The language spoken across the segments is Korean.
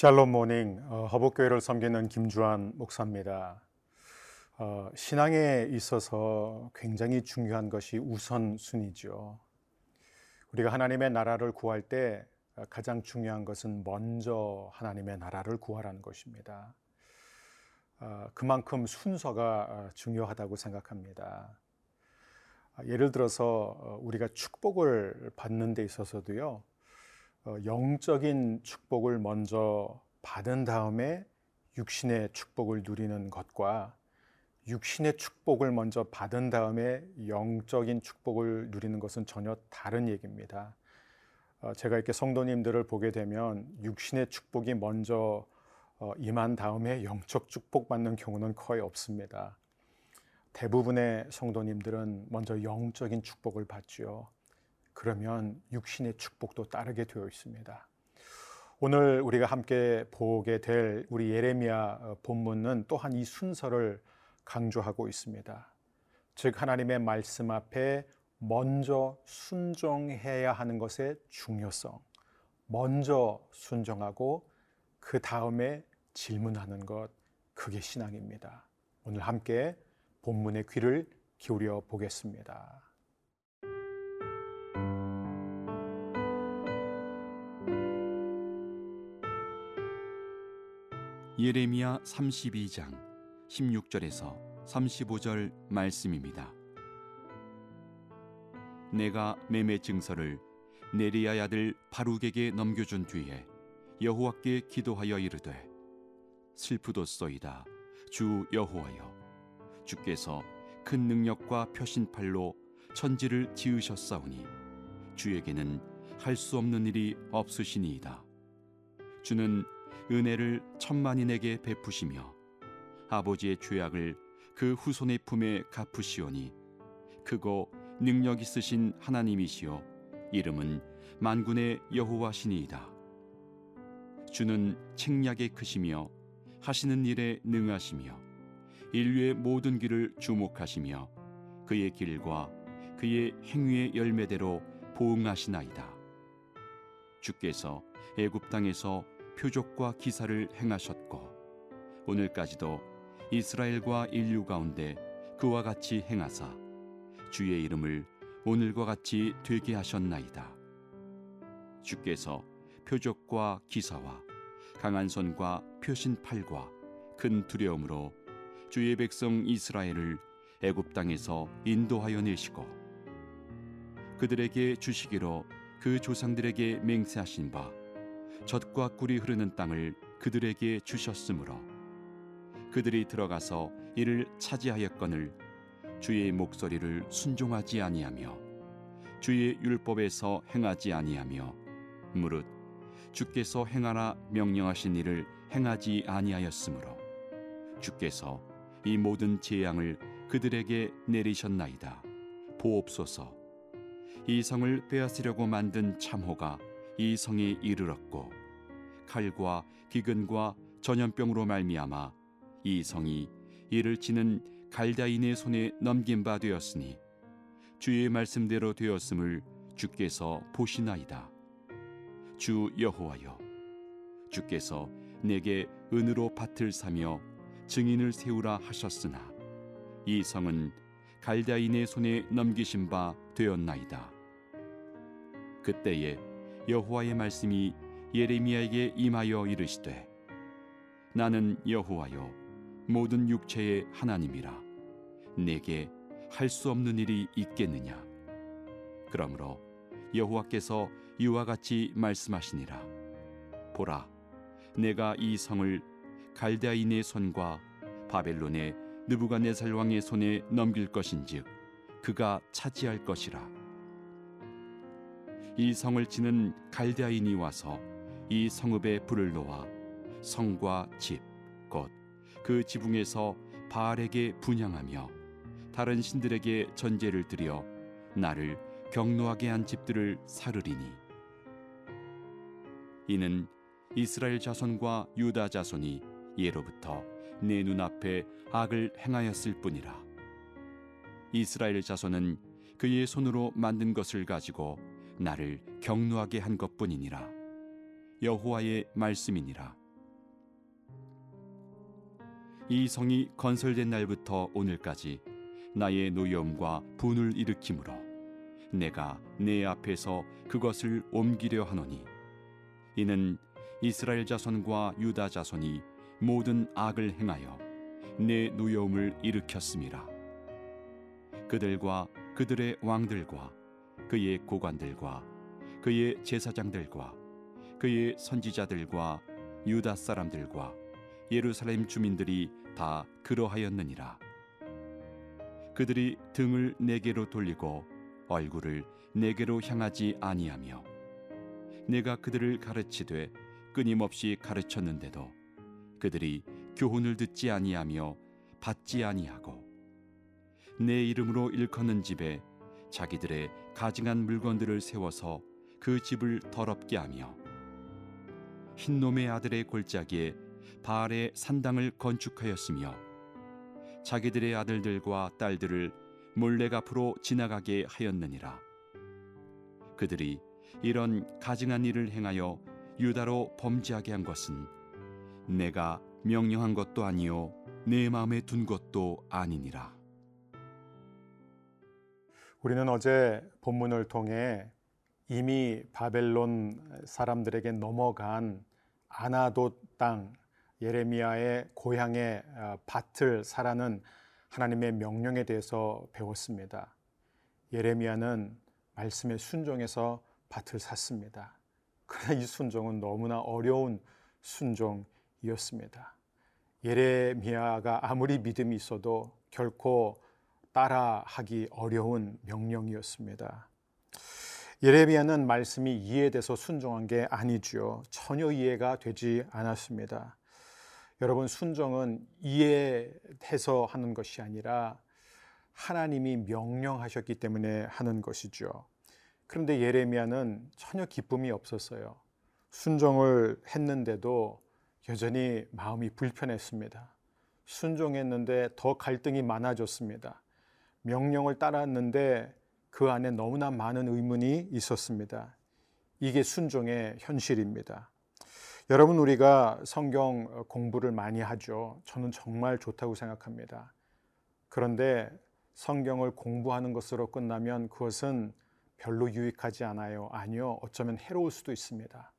샬롬 모닝 어, 허복교회를 섬기는 김주환 목사입니다. 어, 신앙에 있어서 굉장히 중요한 것이 우선순위죠. 우리가 하나님의 나라를 구할 때 가장 중요한 것은 먼저 하나님의 나라를 구하라는 것입니다. 어, 그만큼 순서가 어, 중요하다고 생각합니다. 아, 예를 들어서 어, 우리가 축복을 받는 데 있어서도요, 영적인 축복을 먼저 받은 다음에 육신의 축복을 누리는 것과 육신의 축복을 먼저 받은 다음에 영적인 축복을 누리는 것은 전혀 다른 얘기입니다. 제가 이렇게 성도님들을 보게 되면 육신의 축복이 먼저 어, 임한 다음에 영적 축복 받는 경우는 거의 없습니다. 대부분의 성도님들은 먼저 영적인 축복을 받죠. 그러면 육신의 축복도 따르게 되어 있습니다. 오늘 우리가 함께 보게 될 우리 예레미야 어, 본문은 또한 이 순서를 강조하고 있습니다. 즉 하나님의 말씀 앞에 먼저 순종해야 하는 것의 중요성, 먼저 순종하고 그 다음에 질문하는 것, 그게 신앙입니다. 오늘 함께 본문의 귀를 기울여 보겠습니다. 예레미야 32장 16절에서 35절 말씀입니다. 내가 매매 증서를 네리야 아들 바룩에게 넘겨준 뒤에 여호와께 기도하여 이르되 슬프도소이다 주 여호와여 주께서 큰 능력과 표신팔로 천지를 지으셨사오니 주에게는 할 수 없는 일이 없으시니이다 주는 은혜를 천만인에게 베푸시며 아버지의 죄악을 그 후손의 품에 갚으시오니 크고 능력 있으신 하나님이시요 이름은 만군의 여호와시니이다 주는 책략에 크시며 하시는 일에 능하시며 인류의 모든 길을 주목하시며 그의 길과 그의 행위의 열매대로 보응하시나이다. 주께서 애굽 땅에서 표적과 기사를 행하셨고 오늘까지도 이스라엘과 인류 가운데 그와 같이 행하사 주의 이름을 오늘과 같이 되게 하셨나이다. 주께서 표적과 기사와 강한 손과 표신 팔과 큰 두려움으로 주의 백성 이스라엘을 애굽 땅에서 인도하여 내시고 그들에게 주시기로 그 조상들에게 맹세하신 바 젖과 꿀이 흐르는 땅을 그들에게 주셨으므로 그들이 들어가서 이를 차지하였거늘 주의 목소리를 순종하지 아니하며 주의 율법에서 행하지 아니하며 무릇 주께서 행하라 명령하신 일을 행하지 아니하였으므로 주께서 이 모든 재앙을 그들에게 내리셨나이다. 보옵소서. 이 성을 빼앗으려고 만든 참호가 이 성에 이르렀고 칼과 기근과 전염병으로 말미암아 이 성이 이를 치는 갈다인의 손에 넘긴 바 되었으니 주의 말씀대로 되었음을 주께서 보시나이다. 주 여호와여 주께서 내게 은으로 밭을 사며 증인을 세우라 하셨으나 이 성은 갈다인의 손에 넘기신 바 되었나이다 그때에 여호와의 말씀이 예레미야에게 임하여 이르시되 나는 여호와여 모든 육체의 하나님이라. 내게 할 수 없는 일이 있겠느냐? 그러므로 여호와께서 이와 같이 말씀하시니라. 보라 내가 이 성을 갈대아인의 손과 바벨론의 느부갓네살 왕의 손에 넘길 것인즉 그가 차지할 것이라 이 성을 치는 갈대아인이 와서 이 성읍에 불을 놓아 성과 집 곧 그 지붕에서 바알에게 분양하며 다른 신들에게 전제를 드려 나를 경노하게 한 집들을 사르리니 이는 이스라엘 자손과 유다 자손이 예로부터 내 눈앞에 악을 행하였을 뿐이라. 이스라엘 자손은 그의 손으로 만든 것을 가지고 나를 경노하게 한 것뿐이니라. 여호와의 말씀이니라. 이 성이 건설된 날부터 오늘까지 나의 노여움과 분을 일으키므로 내가 내 앞에서 그것을 옮기려 하노니 이는 이스라엘 자손과 유다 자손이 모든 악을 행하여 내 노여움을 일으켰음이라 그들과 그들의 왕들과 그의 고관들과 그의 제사장들과 그의 선지자들과 유다 사람들과 예루살렘 주민들이 다 그러하였느니라. 그들이 등을 내게로 돌리고 얼굴을 내게로 향하지 아니하며 내가 그들을 가르치되 끊임없이 가르쳤는데도 그들이 교훈을 듣지 아니하며 받지 아니하고 내 이름으로 일컫는 집에 자기들의 가증한 물건들을 세워서 그 집을 더럽게 하며 흰놈의 아들의 골짜기에 바알의 산당을 건축하였으며 자기들의 아들들과 딸들을 몰래 앞으로 지나가게 하였느니라. 그들이 이런 가증한 일을 행하여 유다로 범죄하게 한 것은 내가 명령한 것도 아니요 내 마음에 둔 것도 아니니라 우리는 어제 본문을 통해 이미 바벨론 사람들에게 넘어간 아나돗 땅 예레미야의 고향의 어, 밭을 사라는 하나님의 명령에 대해서 배웠습니다. 예레미야는 말씀에 순종해서 밭을 샀습니다. 그러나 이 순종은 너무나 어려운 순종이었습니다. 예레미야가 아무리 믿음이 있어도 결코 따라하기 어려운 명령이었습니다. 예레미야는 말씀이 이해돼서 순종한 게 아니지요. 전혀 이해가 되지 않았습니다. 여러분 순종은 이해해서 하는 것이 아니라 하나님이 명령하셨기 때문에 하는 것이죠. 그런데 예레미야는 전혀 기쁨이 없었어요. 순종을 했는데도 여전히 마음이 불편했습니다. 순종했는데 더 갈등이 많아졌습니다. 명령을 따랐는데 그 안에 너무나 많은 의문이 있었습니다. 이게 순종의 현실입니다. 여러분, 우리가 성경 공부를 많이 하죠. 저는 정말 좋다고 생각합니다. 그런데 성경을 공부하는 것으로 끝나면 그것은 별로 유익하지 않아요. 아니요. 어쩌면 해로울 수도 있습니다.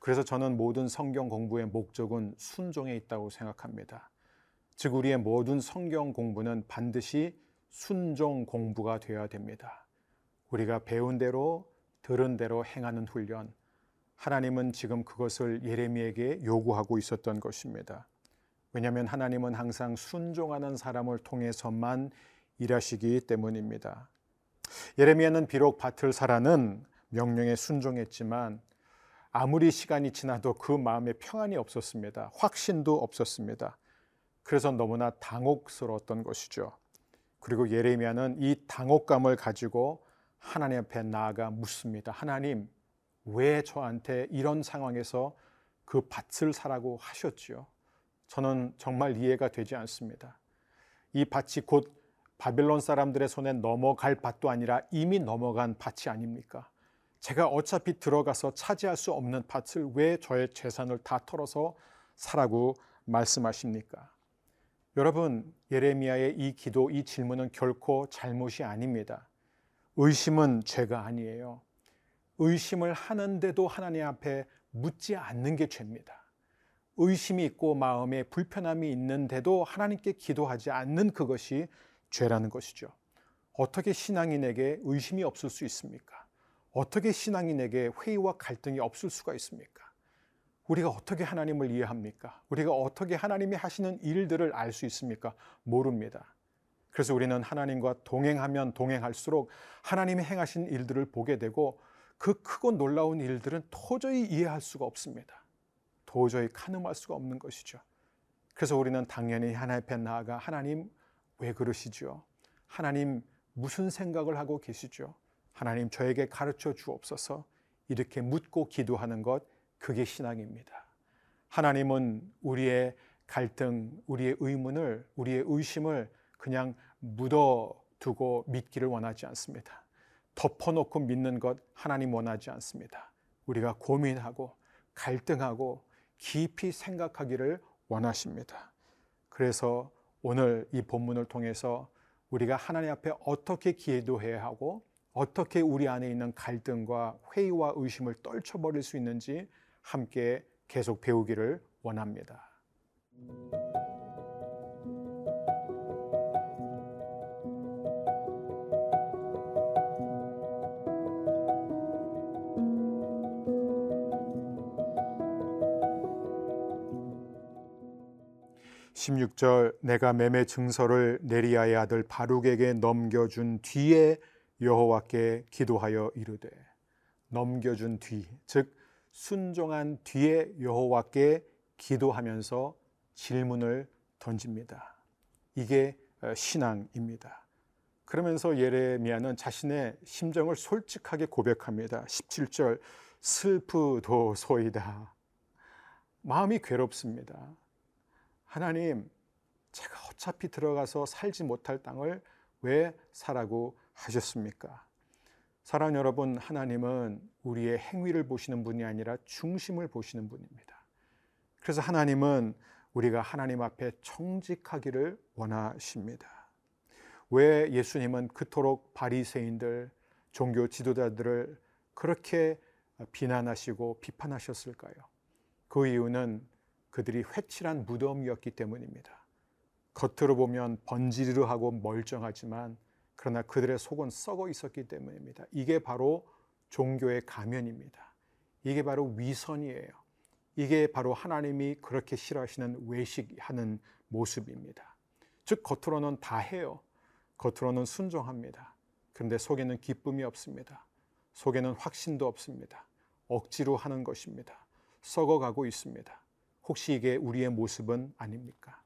그래서 저는 모든 성경 공부의 목적은 순종에 있다고 생각합니다. 즉, 우리의 모든 성경 공부는 반드시 순종 공부가 되어야 됩니다. 우리가 배운 대로 들은 대로 행하는 훈련. 하나님은 지금 그것을 예레미에게 요구하고 있었던 것입니다. 왜냐하면 하나님은 항상 순종하는 사람을 통해서만 일하시기 때문입니다. 예레미야는 비록 밭을 사라는 명령에 순종했지만 아무리 시간이 지나도 그 마음에 평안이 없었습니다. 확신도 없었습니다. 그래서 너무나 당혹스러웠던 것이죠. 그리고 예레미야는 이 당혹감을 가지고 하나님 앞에 나아가 묻습니다. 하나님, 왜 저한테 이런 상황에서 그 밭을 사라고 하셨지요? 저는 정말 이해가 되지 않습니다. 이 밭이 곧 바빌론 사람들의 손에 넘어갈 밭도 아니라 이미 넘어간 밭이 아닙니까? 제가 어차피 들어가서 차지할 수 없는 밭을 왜 저의 재산을 다 털어서 사라고 말씀하십니까? 여러분, 예레미야의 이 기도, 이 질문은 결코 잘못이 아닙니다. 의심은 죄가 아니에요. 의심을 하는데도 하나님 앞에 묻지 않는 게 죄입니다. 의심이 있고 마음에 불편함이 있는데도 하나님께 기도하지 않는 그것이 죄라는 것이죠. 어떻게 신앙인에게 의심이 없을 수 있습니까? 어떻게 신앙인에게 회의와 갈등이 없을 수가 있습니까? 우리가 어떻게 하나님을 이해합니까? 우리가 어떻게 하나님이 하시는 일들을 알 수 있습니까? 모릅니다. 그래서 우리는 하나님과 동행하면 동행할수록 하나님이 행하신 일들을 보게 되고 그 크고 놀라운 일들은 도저히 이해할 수가 없습니다. 도저히 가늠할 수가 없는 것이죠. 그래서 우리는 당연히 하나님 앞에 나아가 하나님 왜 그러시죠? 하나님 무슨 생각을 하고 계시죠? 하나님 저에게 가르쳐 주옵소서 이렇게 묻고 기도하는 것 그게 신앙입니다. 하나님은 우리의 갈등, 우리의 의문을, 우리의 의심을 그냥 묻어두고 믿기를 원하지 않습니다. 덮어놓고 믿는 것 하나님 원하지 않습니다. 우리가 고민하고 갈등하고 깊이 생각하기를 원하십니다. 그래서 오늘 이 본문을 통해서 우리가 하나님 앞에 어떻게 기도해야 하고 어떻게 우리 안에 있는 갈등과 회의와 의심을 떨쳐버릴 수 있는지 함께 계속 배우기를 원합니다. 16절 내가 매매 증서를 네리아의 아들 바룩에게 넘겨준 뒤에 여호와께 기도하여 이르되 넘겨준 뒤, 즉 순종한 뒤에 여호와께 기도하면서 질문을 던집니다. 이게 어, 신앙입니다. 그러면서 예레미야는 자신의 심정을 솔직하게 고백합니다. 17절 슬프도소이다. 마음이 괴롭습니다. 하나님, 제가 어차피 들어가서 살지 못할 땅을 왜 사라고 하셨습니까? 사랑 여러분, 하나님은 우리의 행위를 보시는 분이 아니라 중심을 보시는 분입니다. 그래서 하나님은 우리가 하나님 앞에 청직하기를 원하십니다. 왜 예수님은 그토록 바리새인들, 종교 지도자들을 그렇게 비난하시고 비판하셨을까요? 그 이유는 그들이 회칠한 무덤이었기 때문입니다. 겉으로 보면 번지르르하고 멀쩡하지만 그러나 그들의 속은 썩어 있었기 때문입니다. 이게 바로 종교의 가면입니다. 이게 바로 위선이에요. 이게 바로 하나님이 그렇게 싫어하시는 외식하는 모습입니다. 즉 겉으로는 다 해요. 겉으로는 순종합니다. 그런데 속에는 기쁨이 없습니다. 속에는 확신도 없습니다. 억지로 하는 것입니다. 썩어가고 있습니다. 혹시 이게 우리의 모습은 아닙니까?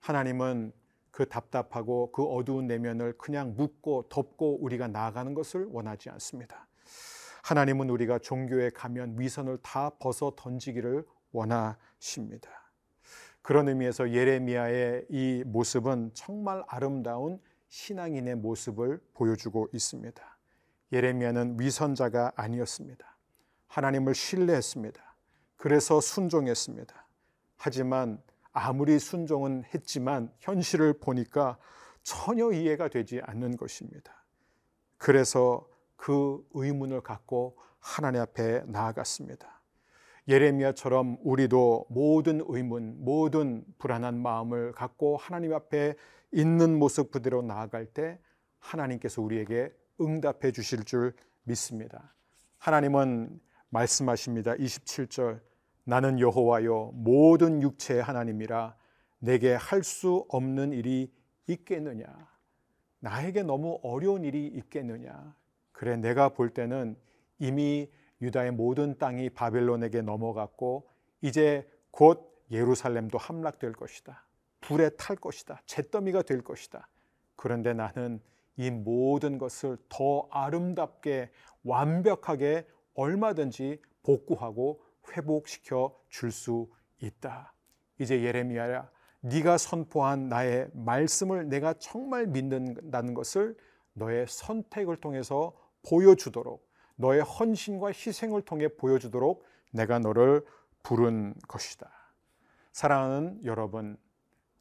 하나님은 그 답답하고 그 어두운 내면을 그냥 묻고 덮고 우리가 나아가는 것을 원하지 않습니다. 하나님은 우리가 종교에 가면 위선을 다 벗어 던지기를 원하십니다. 그런 의미에서 예레미야의 이 모습은 정말 아름다운 신앙인의 모습을 보여주고 있습니다. 예레미야는 위선자가 아니었습니다. 하나님을 신뢰했습니다. 그래서 순종했습니다. 하지만 아무리 순종은 했지만 현실을 보니까 전혀 이해가 되지 않는 것입니다. 그래서 그 의문을 갖고 하나님 앞에 나아갔습니다. 예레미야처럼 우리도 모든 의문, 모든 불안한 마음을 갖고 하나님 앞에 있는 모습 그대로 나아갈 때 하나님께서 우리에게 응답해 주실 줄 믿습니다. 하나님은 말씀하십니다. 27절 나는 여호와여 모든 육체의 하나님이라 내게 할 수 없는 일이 있겠느냐? 나에게 너무 어려운 일이 있겠느냐? 그래 내가 볼 때는 이미 유다의 모든 땅이 바벨론에게 넘어갔고 이제 곧 예루살렘도 함락될 것이다. 불에 탈 것이다. 잿더미가 될 것이다. 그런데 나는 이 모든 것을 더 아름답게 완벽하게 얼마든지 복구하고 회복시켜 줄 수 있다. 이제 예레미야야 네가 선포한 나의 말씀을 내가 정말 믿는다는 것을 너의 선택을 통해서 보여주도록 너의 헌신과 희생을 통해 보여주도록 내가 너를 부른 것이다. 사랑하는 여러분,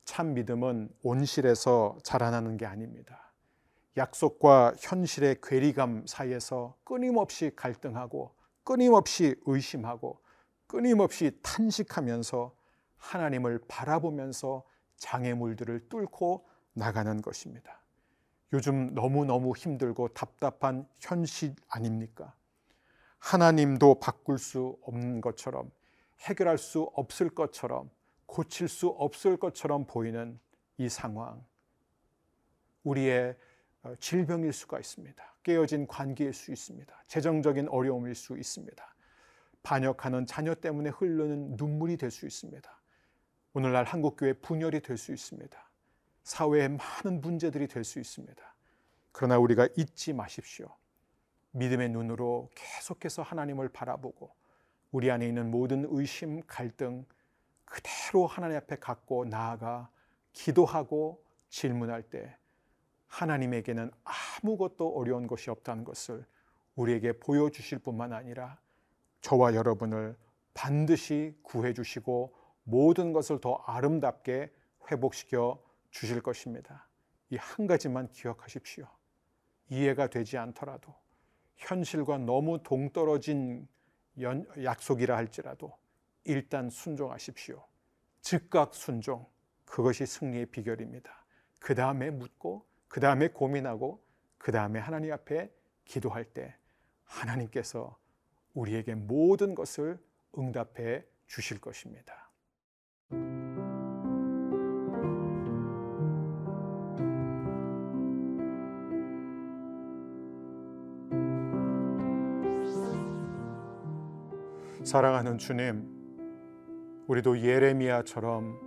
참 믿음은 온실에서 자라나는 게 아닙니다. 약속과 현실의 괴리감 사이에서 끊임없이 갈등하고 끊임없이 의심하고 끊임없이 탄식하면서 하나님을 바라보면서 장애물들을 뚫고 나가는 것입니다. 요즘 너무너무 힘들고 답답한 현실 아닙니까? 하나님도 바꿀 수 없는 것처럼 해결할 수 없을 것처럼 고칠 수 없을 것처럼 보이는 이 상황. 우리의 어, 질병일 수가 있습니다. 깨어진 관계일 수 있습니다. 재정적인 어려움일 수 있습니다. 반역하는 자녀 때문에 흐르는 눈물이 될 수 있습니다. 오늘날 한국교회 분열이 될 수 있습니다. 사회에 많은 문제들이 될 수 있습니다. 그러나 우리가 잊지 마십시오. 믿음의 눈으로 계속해서 하나님을 바라보고 우리 안에 있는 모든 의심, 갈등 그대로 하나님 앞에 갖고 나아가 기도하고 질문할 때 하나님에게는 아무것도 어려운 것이 없다는 것을 우리에게 보여주실 뿐만 아니라 저와 여러분을 반드시 구해 주시고 모든 것을 더 아름답게 회복시켜 주실 것입니다. 이 한 가지만 기억하십시오. 이해가 되지 않더라도 현실과 너무 동떨어진 약속이라 할지라도 일단 순종하십시오. 즉각 순종. 그것이 승리의 비결입니다. 그 다음에 묻고, 그 다음에 고민하고, 그 다음에 하나님 앞에 기도할 때 하나님께서 우리에게 모든 것을 응답해 주실 것입니다. 사랑하는 주님, 우리도 예레미야처럼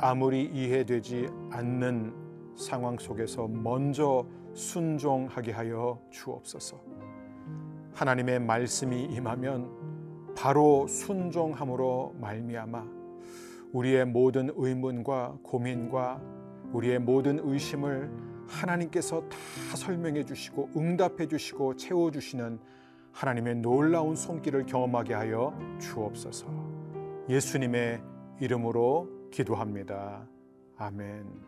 아무리 이해되지 않는 상황 속에서 먼저 순종하게 하여 주옵소서. 하나님의 말씀이 임하면 바로 순종함으로 말미암아 우리의 모든 의문과 고민과 우리의 모든 의심을 하나님께서 다 설명해 주시고 응답해 주시고 채워 주시는 하나님의 놀라운 손길을 경험하게 하여 주옵소서. 예수님의 이름으로 기도합니다. 아멘.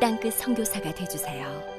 땅끝 성교사가 되주세요